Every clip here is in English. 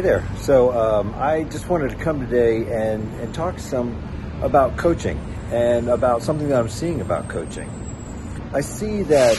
Hey there. So um, I just wanted to come today and, and talk some about coaching and about something that I'm seeing about coaching. I see that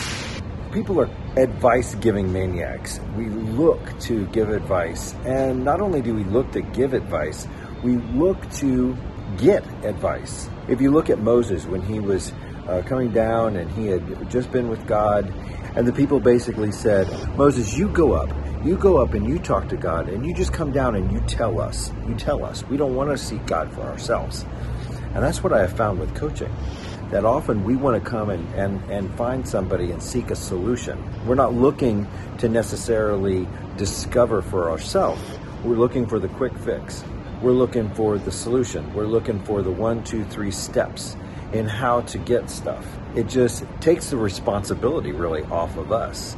people are advice giving maniacs. We look to give advice. And not only do we look to give advice, we look to get advice. If you look at Moses when he was uh, coming down and he had just been with God, and the people basically said, Moses, you go up. You go up and you talk to God and you just come down and you tell us. You tell us. We don't want to seek God for ourselves. And that's what I have found with coaching. That often we want to come and, and, and find somebody and seek a solution. We're not looking to necessarily discover for ourselves. We're looking for the quick fix. We're looking for the solution. We're looking for the one, two, three steps in how to get stuff. It just takes the responsibility really off of us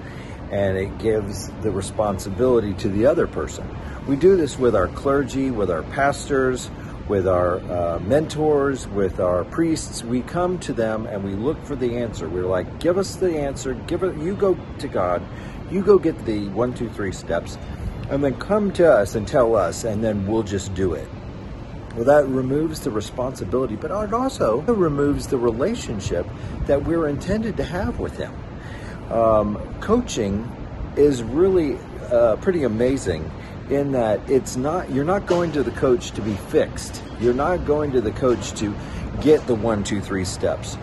and it gives the responsibility to the other person. We do this with our clergy, with our pastors, with our uh, mentors, with our priests. We come to them and we look for the answer. We're like, give us the answer. Give it. You go to God. You go get the one, two, three steps, and then come to us and tell us, and then we'll just do it. Well, that removes the responsibility, but it also removes the relationship that we're intended to have with Him um, coaching is really uh, pretty amazing in that it's not you're not going to the coach to be fixed. You're not going to the coach to get the one two three steps.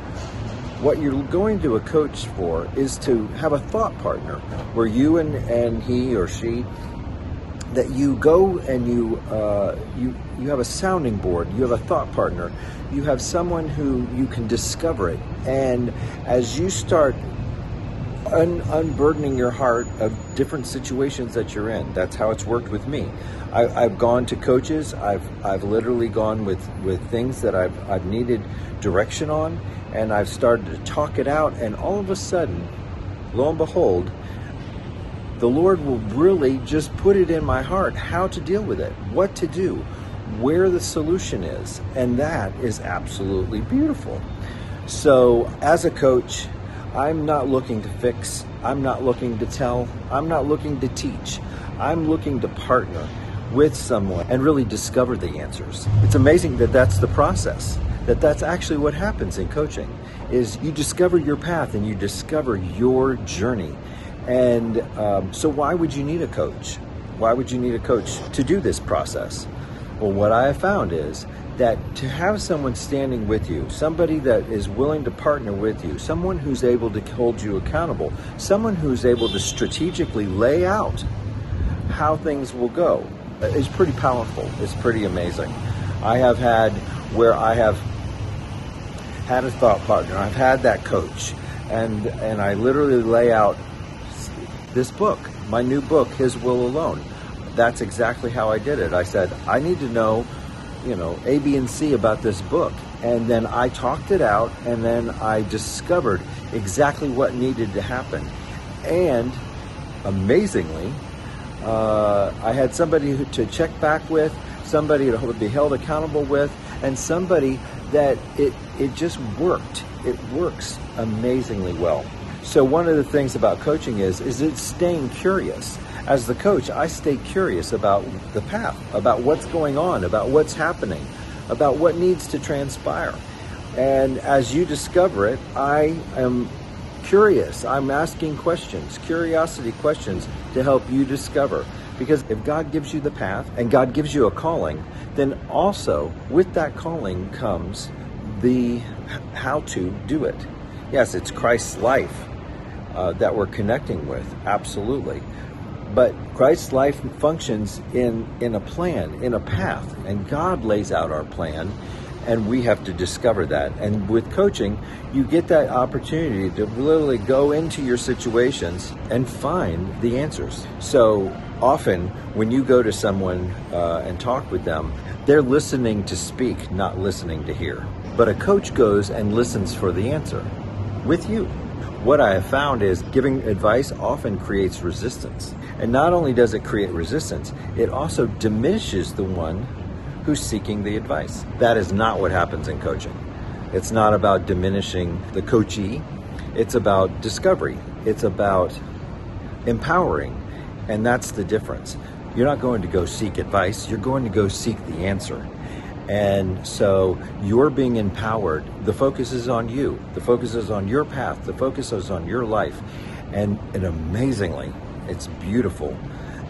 What you're going to a coach for is to have a thought partner where you and, and he or she that you go and you uh, you you have a sounding board you have a thought partner you have someone who you can discover it. And as you start un- unburdening your heart of different situations that you're in. That's how it's worked with me. I, have gone to coaches. I've I've literally gone with with things that I've I've needed direction on, and I've started to talk it out. And all of a sudden, lo and behold, the Lord will really just put it in my heart how to deal with it, what to do, where the solution is, and that is absolutely beautiful. So, as a coach, I'm not looking to fix, I'm not looking to tell, I'm not looking to teach. I'm looking to partner with someone and really discover the answers. It's amazing that that's the process. That that's actually what happens in coaching is you discover your path and you discover your journey. And um, so why would you need a coach? Why would you need a coach to do this process? Well, what I have found is that to have someone standing with you, somebody that is willing to partner with you, someone who's able to hold you accountable, someone who's able to strategically lay out how things will go uh, is pretty powerful. It's pretty amazing. I have had where I have had a thought partner, I've had that coach, and and I literally lay out this book, my new book, His Will Alone. That's exactly how I did it. I said, I need to know you know, A, B, and C about this book. And then I talked it out, and then I discovered exactly what needed to happen. And amazingly, uh, I had somebody to check back with, somebody to be held accountable with, and somebody that it, it just worked. It works amazingly well. So one of the things about coaching is is it's staying curious as the coach, I stay curious about the path, about what's going on, about what's happening, about what needs to transpire. And as you discover it, I am curious. I'm asking questions, curiosity questions to help you discover. Because if God gives you the path and God gives you a calling, then also with that calling comes the how to do it. Yes, it's Christ's life uh, that we're connecting with, absolutely. But Christ's life functions in, in a plan, in a path, and God lays out our plan, and we have to discover that. And with coaching, you get that opportunity to literally go into your situations and find the answers. So often, when you go to someone uh, and talk with them, they're listening to speak, not listening to hear. But a coach goes and listens for the answer with you what I have found is giving advice often creates resistance. And not only does it create resistance, it also diminishes the one who's seeking the advice. That is not what happens in coaching. It's not about diminishing the coachee, it's about discovery, it's about empowering. And that's the difference. you're not going to go seek advice, you're going to go seek the answer. And so you're being empowered. The focus is on you. The focus is on your path. The focus is on your life. And, and amazingly, it's beautiful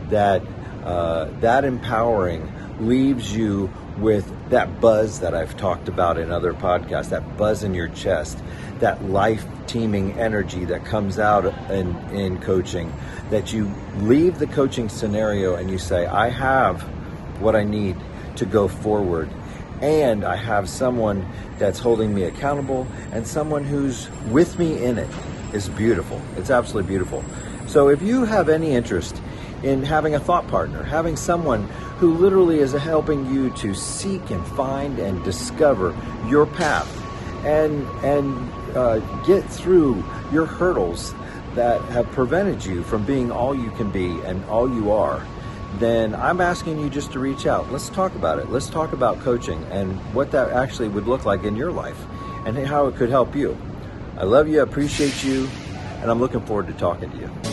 that uh, that empowering leaves you with that buzz that I've talked about in other podcasts, that buzz in your chest, that life teeming energy that comes out in, in coaching, that you leave the coaching scenario and you say, I have what I need to go forward. And I have someone that's holding me accountable and someone who's with me in it is beautiful. It's absolutely beautiful. So if you have any interest in having a thought partner, having someone who literally is helping you to seek and find and discover your path and and uh, get through your hurdles that have prevented you from being all you can be and all you are, then I'm asking you just to reach out. Let's talk about it. Let's talk about coaching and what that actually would look like in your life and how it could help you. I love you, I appreciate you, and I'm looking forward to talking to you.